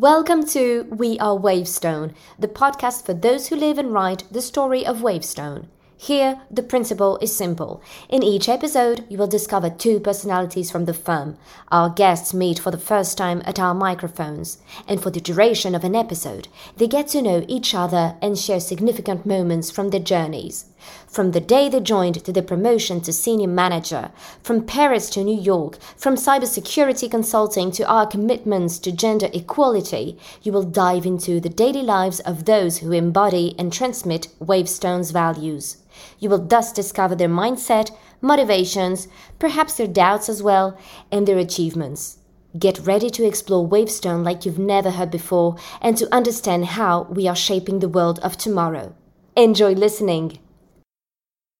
Welcome to We Are Wavestone, the podcast for those who live and write the story of Wavestone. Here, the principle is simple. In each episode, you will discover two personalities from the firm. Our guests meet for the first time at our microphones, and for the duration of an episode, they get to know each other and share significant moments from their journeys. From the day they joined to the promotion to senior manager, from Paris to New York, from cybersecurity consulting to our commitments to gender equality, you will dive into the daily lives of those who embody and transmit Wavestone's values. You will thus discover their mindset, motivations, perhaps their doubts as well, and their achievements. Get ready to explore Wavestone like you've never heard before and to understand how we are shaping the world of tomorrow. Enjoy listening!